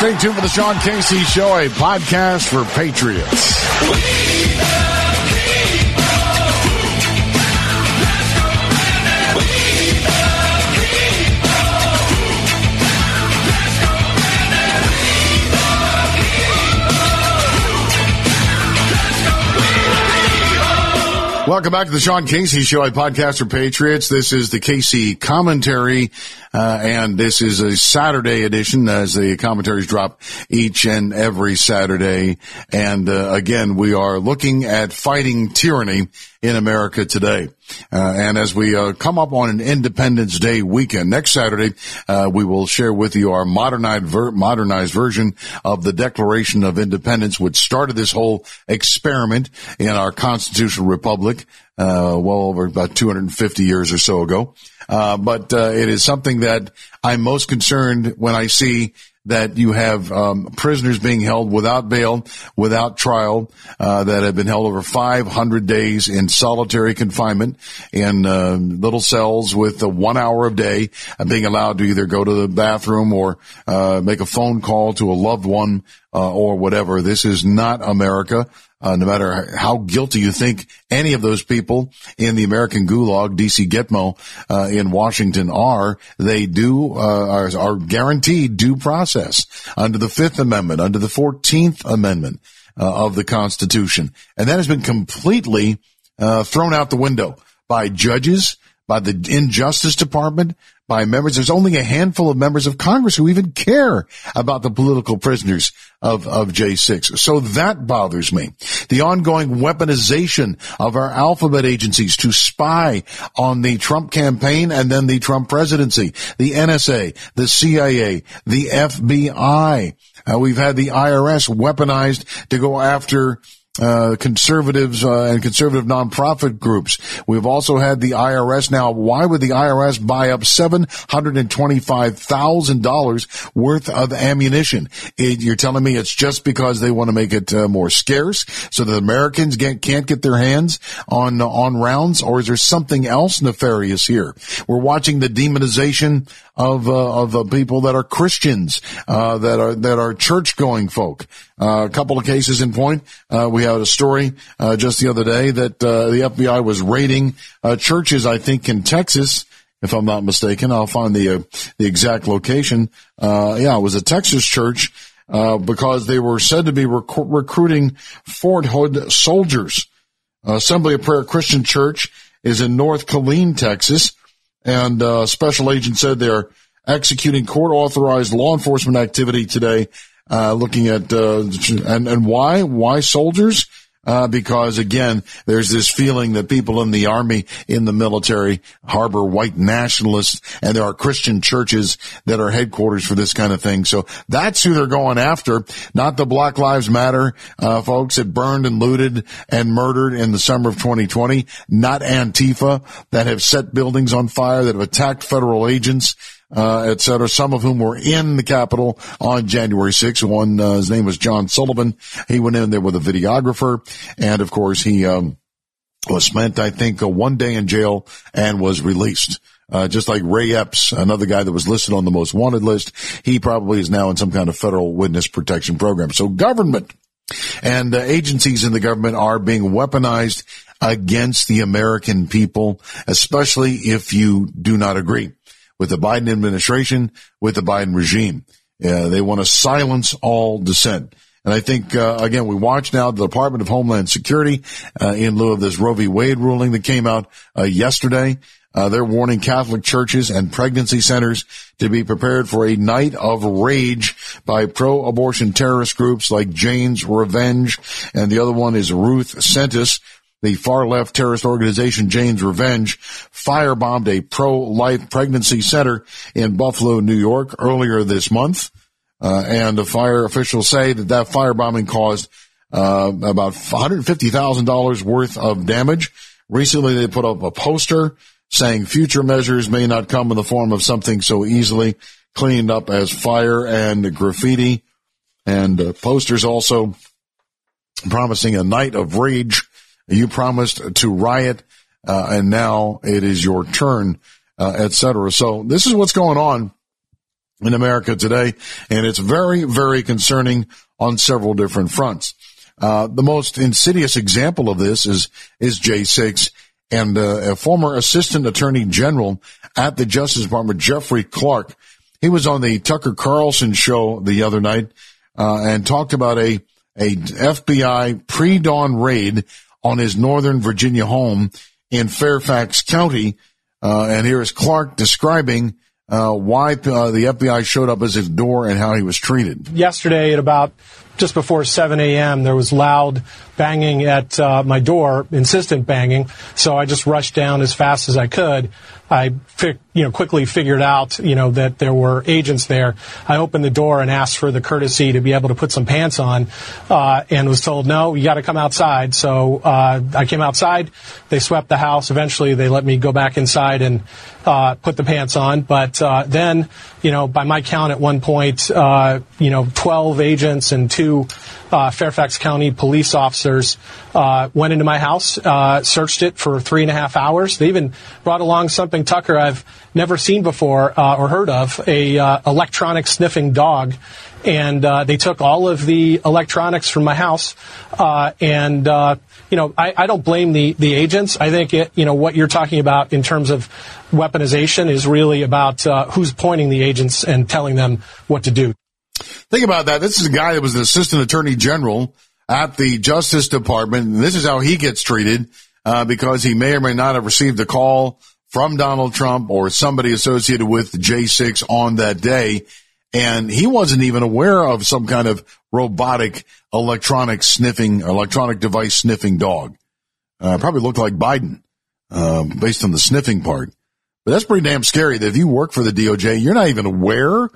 Stay tuned for the Sean Casey Show, a podcast for patriots. Welcome back to the Sean Casey Show, a podcast for patriots. This is the Casey commentary, uh, and this is a Saturday edition as the commentaries drop each and every Saturday. And uh, again, we are looking at fighting tyranny in America today. Uh, and as we uh, come up on an Independence Day weekend next Saturday, uh, we will share with you our modernized, ver- modernized version of the Declaration of Independence, which started this whole experiment in our constitutional republic, uh, well over about 250 years or so ago. Uh, but uh, it is something that I'm most concerned when I see that you have um, prisoners being held without bail, without trial, uh, that have been held over 500 days in solitary confinement in uh, little cells with one hour a day, uh, being allowed to either go to the bathroom or uh, make a phone call to a loved one uh, or whatever. This is not America. Uh, no matter how guilty you think any of those people in the American Gulag, DC Gitmo, uh, in Washington are, they do, uh, are, are, guaranteed due process under the Fifth Amendment, under the Fourteenth Amendment uh, of the Constitution. And that has been completely, uh, thrown out the window by judges, by the Injustice Department, by members. There's only a handful of members of Congress who even care about the political prisoners of, of J6. So that bothers me. The ongoing weaponization of our alphabet agencies to spy on the Trump campaign and then the Trump presidency, the NSA, the CIA, the FBI. Uh, we've had the IRS weaponized to go after uh, conservatives uh, and conservative nonprofit groups. We've also had the IRS now. Why would the IRS buy up seven hundred and twenty-five thousand dollars worth of ammunition? It, you're telling me it's just because they want to make it uh, more scarce, so that Americans get, can't get their hands on on rounds, or is there something else nefarious here? We're watching the demonization of uh, of uh, people that are Christians, uh, that are that are church going folk. Uh, a couple of cases in point. Uh, we had a story uh, just the other day that the FBI was raiding churches, I think, in Texas. If I'm not mistaken, I'll find the the exact location. yeah, it was a Texas church because they were said to be rec- recruiting Fort Hood soldiers. Assembly of Prayer Christian Church is in North Killeen, Texas. And uh, special agent said they're executing court authorized law enforcement activity today, uh, looking at uh, and and why why soldiers uh, because again, there's this feeling that people in the army, in the military, harbor white nationalists, and there are Christian churches that are headquarters for this kind of thing. So that's who they're going after, not the Black Lives Matter uh, folks that burned and looted and murdered in the summer of 2020, not Antifa that have set buildings on fire, that have attacked federal agents uh, et cetera, some of whom were in the Capitol on January 6th. One, uh, his name was John Sullivan. He went in there with a videographer. And of course, he, um, was spent, I think, uh, one day in jail and was released. Uh, just like Ray Epps, another guy that was listed on the most wanted list, he probably is now in some kind of federal witness protection program. So government and uh, agencies in the government are being weaponized against the American people, especially if you do not agree with the Biden administration, with the Biden regime. Uh, they want to silence all dissent. And I think, uh, again, we watch now the Department of Homeland Security, uh, in lieu of this Roe v. Wade ruling that came out, uh, yesterday. Uh, they're warning Catholic churches and pregnancy centers to be prepared for a night of rage by pro-abortion terrorist groups like Jane's Revenge, and the other one is Ruth Sent Us, the far left terrorist organization Jane's Revenge firebombed a pro-life pregnancy center in Buffalo, New York earlier this month. Uh, and the fire officials say that that firebombing caused uh, about $150,000 worth of damage. Recently, they put up a poster saying future measures may not come in the form of something so easily cleaned up as fire and graffiti. And uh, posters also promising a night of rage you promised to riot, uh, and now it is your turn, uh, etc. So this is what's going on in America today, and it's very, very concerning on several different fronts. Uh, the most insidious example of this is is J6 and uh, a former assistant attorney general at the Justice Department, Jeffrey Clark. He was on the Tucker Carlson show the other night uh, and talked about a a FBI pre-dawn raid on his Northern Virginia home in Fairfax County. Uh, and here is Clark describing uh, why uh, the FBI showed up at his door and how he was treated. Yesterday at about just before 7 a.m., there was loud banging at uh, my door, insistent banging. So I just rushed down as fast as I could. I, fi- you know, quickly figured out, you know, that there were agents there. I opened the door and asked for the courtesy to be able to put some pants on, uh, and was told, no, you got to come outside. So uh, I came outside. They swept the house. Eventually, they let me go back inside and uh, put the pants on. But uh, then, you know, by my count, at one point, uh, you know, 12 agents and two uh, Fairfax County police officers uh, went into my house, uh, searched it for three and a half hours. They even brought along something, Tucker, I've never seen before uh, or heard of, a uh, electronic sniffing dog. And uh, they took all of the electronics from my house, and you know, I, I, don't blame the, the agents. I think it, you know what you're talking about in terms of weaponization is really about who's pointing the agents and telling them what to do. Think about that. This is a guy that was an assistant attorney general at the Justice Department, and this is how he gets treated uh, because he may or may not have received a call from Donald Trump or somebody associated with J6 on that day, and he wasn't even aware of some kind of robotic electronic sniffing, electronic device sniffing dog. Uh, probably looked like Biden, uh, based on the sniffing part. But that's pretty damn scary that if you work for the DOJ, you're not even aware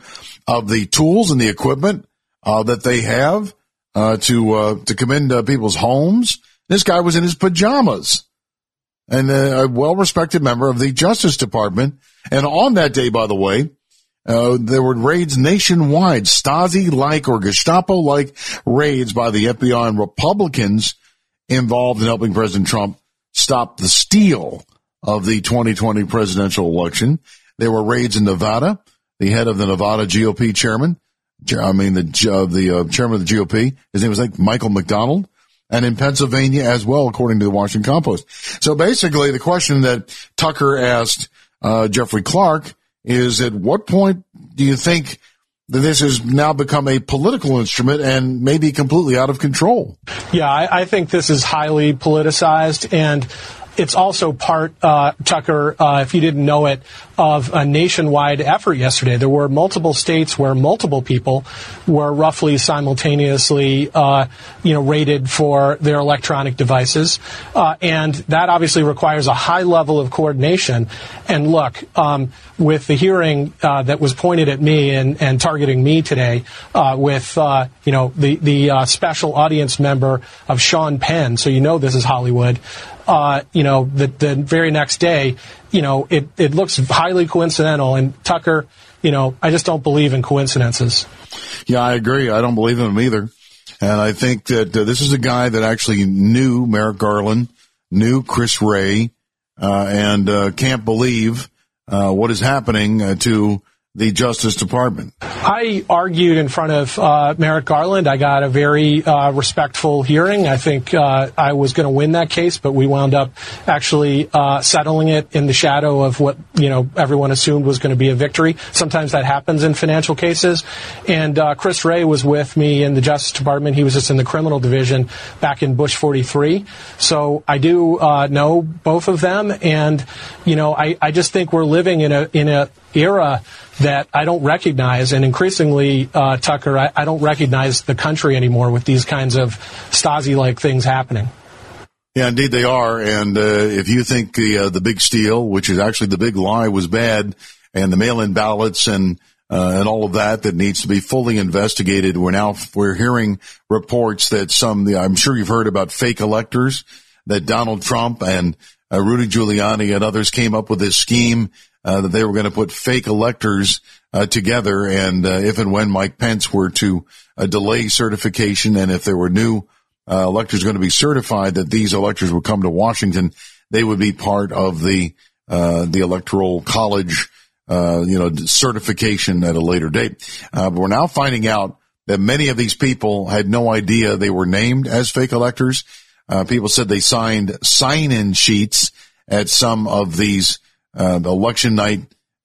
of the tools and the equipment uh, that they have uh, to uh, to come into people's homes. This guy was in his pajamas, and uh, a well-respected member of the Justice Department. And on that day, by the way, uh, there were raids nationwide, Stasi-like or Gestapo-like raids by the FBI and Republicans involved in helping President Trump stop the steal of the 2020 presidential election. There were raids in Nevada. The head of the Nevada GOP chairman, I mean the uh, the uh, chairman of the GOP, his name was like Michael McDonald, and in Pennsylvania as well, according to the Washington Compost. So basically, the question that Tucker asked uh, Jeffrey Clark is: At what point do you think? that this has now become a political instrument and maybe completely out of control. Yeah, I, I think this is highly politicized, and it's also part, uh, Tucker, uh, if you didn't know it, of a nationwide effort yesterday. There were multiple states where multiple people were roughly simultaneously, uh, you know, rated for their electronic devices, uh, and that obviously requires a high level of coordination. And look, um, with the hearing uh, that was pointed at me and, and targeting me today, uh, with you know the the special audience member of Sean Penn, so you know this is Hollywood uh, you know, the, the very next day, you know, it, it looks highly coincidental. And Tucker, you know, I just don't believe in coincidences. Yeah, I agree. I don't believe in them either. And I think that uh, this is a guy that actually knew Merrick Garland, knew Chris Wray, uh, and uh, can't believe uh, what is happening uh, to the Justice Department? I argued in front of uh, Merrick Garland. I got a very uh, respectful hearing. I think uh, I was going to win that case, but we wound up actually uh, settling it in the shadow of what you know everyone assumed was going to be a victory. Sometimes that happens in financial cases. And uh, Chris Wray was with me in the Justice Department. He was just in the criminal division back in Bush 43. So I do uh, know both of them, and you know I, I just think we're living in a in a era that I don't recognize, and increasingly, uh, Tucker, I, I, don't recognize the country anymore with these kinds of Stasi-like things happening. Yeah, indeed they are. And uh, if you think the uh, the big steal, which is actually the big lie, was bad, and the mail-in ballots and uh, and all of that that needs to be fully investigated, we're now we're hearing reports that some I'm sure you've heard about fake electors that Donald Trump and uh, Rudy Giuliani and others came up with this scheme uh, that they were going to put fake electors uh, together, and uh, if and when Mike Pence were to uh, delay certification, and if there were new uh, electors going to be certified, that these electors would come to Washington, they would be part of the the electoral college uh, you know, certification at a later date. Uh, but we're now finding out that many of these people had no idea they were named as fake electors. Uh, people said they signed sign-in sheets at some of these uh, election night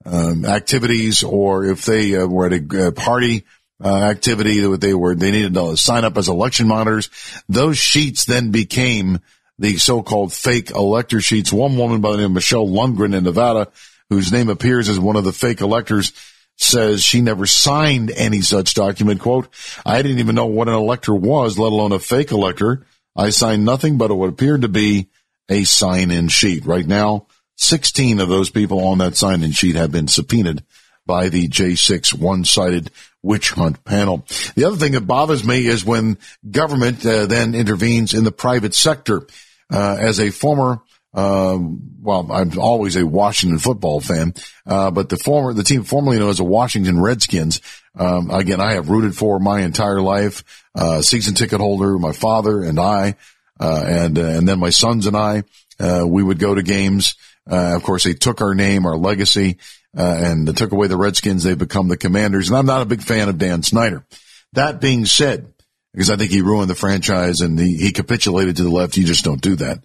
um, activities, or if they uh, were at a, a party uh, activity that they were they needed to sign up as election monitors. Those sheets then became the so-called fake elector sheets. One woman by the name of Michelle Lundgren in Nevada, whose name appears as one of the fake electors, says she never signed any such document. Quote, I didn't even know what an elector was, let alone a fake elector. I signed nothing but what appeared to be a sign-in sheet. Right now, 16 of those people on that sign-in sheet have been subpoenaed by the J6 one-sided witch hunt panel. The other thing that bothers me is when government uh, then intervenes in the private sector. Uh, as a former um, well, I'm always a Washington football fan, uh, but the former, the team formerly known as the Washington Redskins, um, again, I have rooted for my entire life, uh, season ticket holder, my father and I, uh, and, uh, and then my sons and I, uh, we would go to games. Uh, of course, they took our name, our legacy, and took away the Redskins. They've become the Commanders, and I'm not a big fan of Dan Snyder. That being said, because I think he ruined the franchise and he, he capitulated to the left, you just don't do that.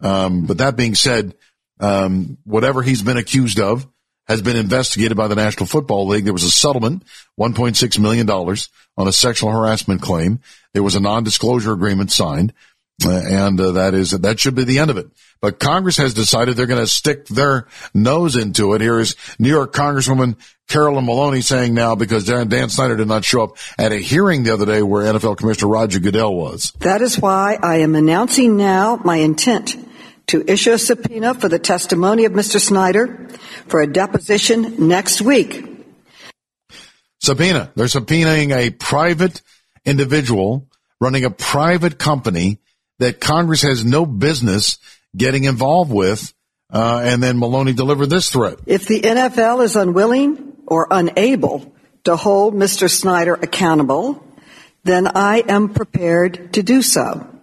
Um, but that being said, um, whatever he's been accused of has been investigated by the National Football League. There was a settlement, $1.6 million on a sexual harassment claim. There was a non-disclosure agreement signed. And uh, that is that should be the end of it. But Congress has decided they're going to stick their nose into it. Here is New York Congresswoman Carolyn Maloney saying now because Dan, Dan Snyder did not show up at a hearing the other day where NFL Commissioner Roger Goodell was. That is why I am announcing now my intent to issue a subpoena for the testimony of Mr. Snyder for a deposition next week. Subpoena. They're subpoenaing a private individual running a private company that Congress has no business getting involved with. Uh, and then Maloney delivered this threat. If the NFL is unwilling or unable to hold Mr. Snyder accountable, then I am prepared to do so.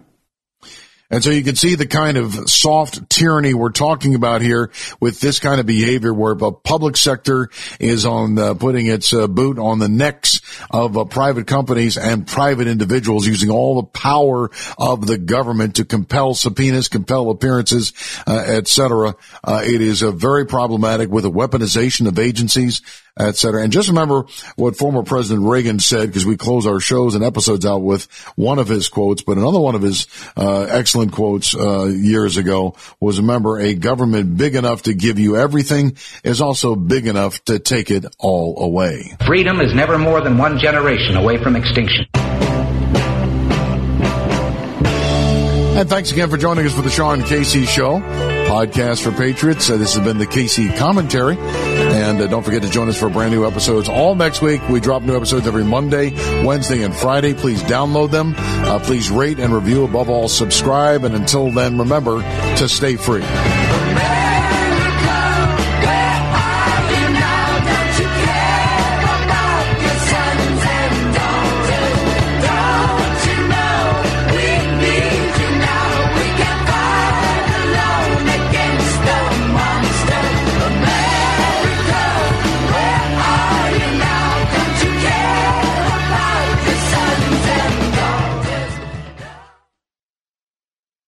And so you can see the kind of soft tyranny we're talking about here with this kind of behavior where the public sector is on uh, putting its uh, boot on the necks of uh, private companies and private individuals using all the power of the government to compel subpoenas, compel appearances, uh, etc. Uh, it is very problematic with the weaponization of agencies et cetera. And just remember what former President Reagan said, because we close our shows and episodes out with one of his quotes, but another one of his uh, excellent quotes uh, years ago was, remember, a government big enough to give you everything is also big enough to take it all away. Freedom is never more than one generation away from extinction. And thanks again for joining us for the Sean Casey Show podcast for Patriots. Uh, this has been the Casey Commentary. And uh, don't forget to join us for brand new episodes all next week. We drop new episodes every Monday, Wednesday, and Friday. Please download them. Uh, please rate and review. Above all, subscribe. And until then, remember to stay free.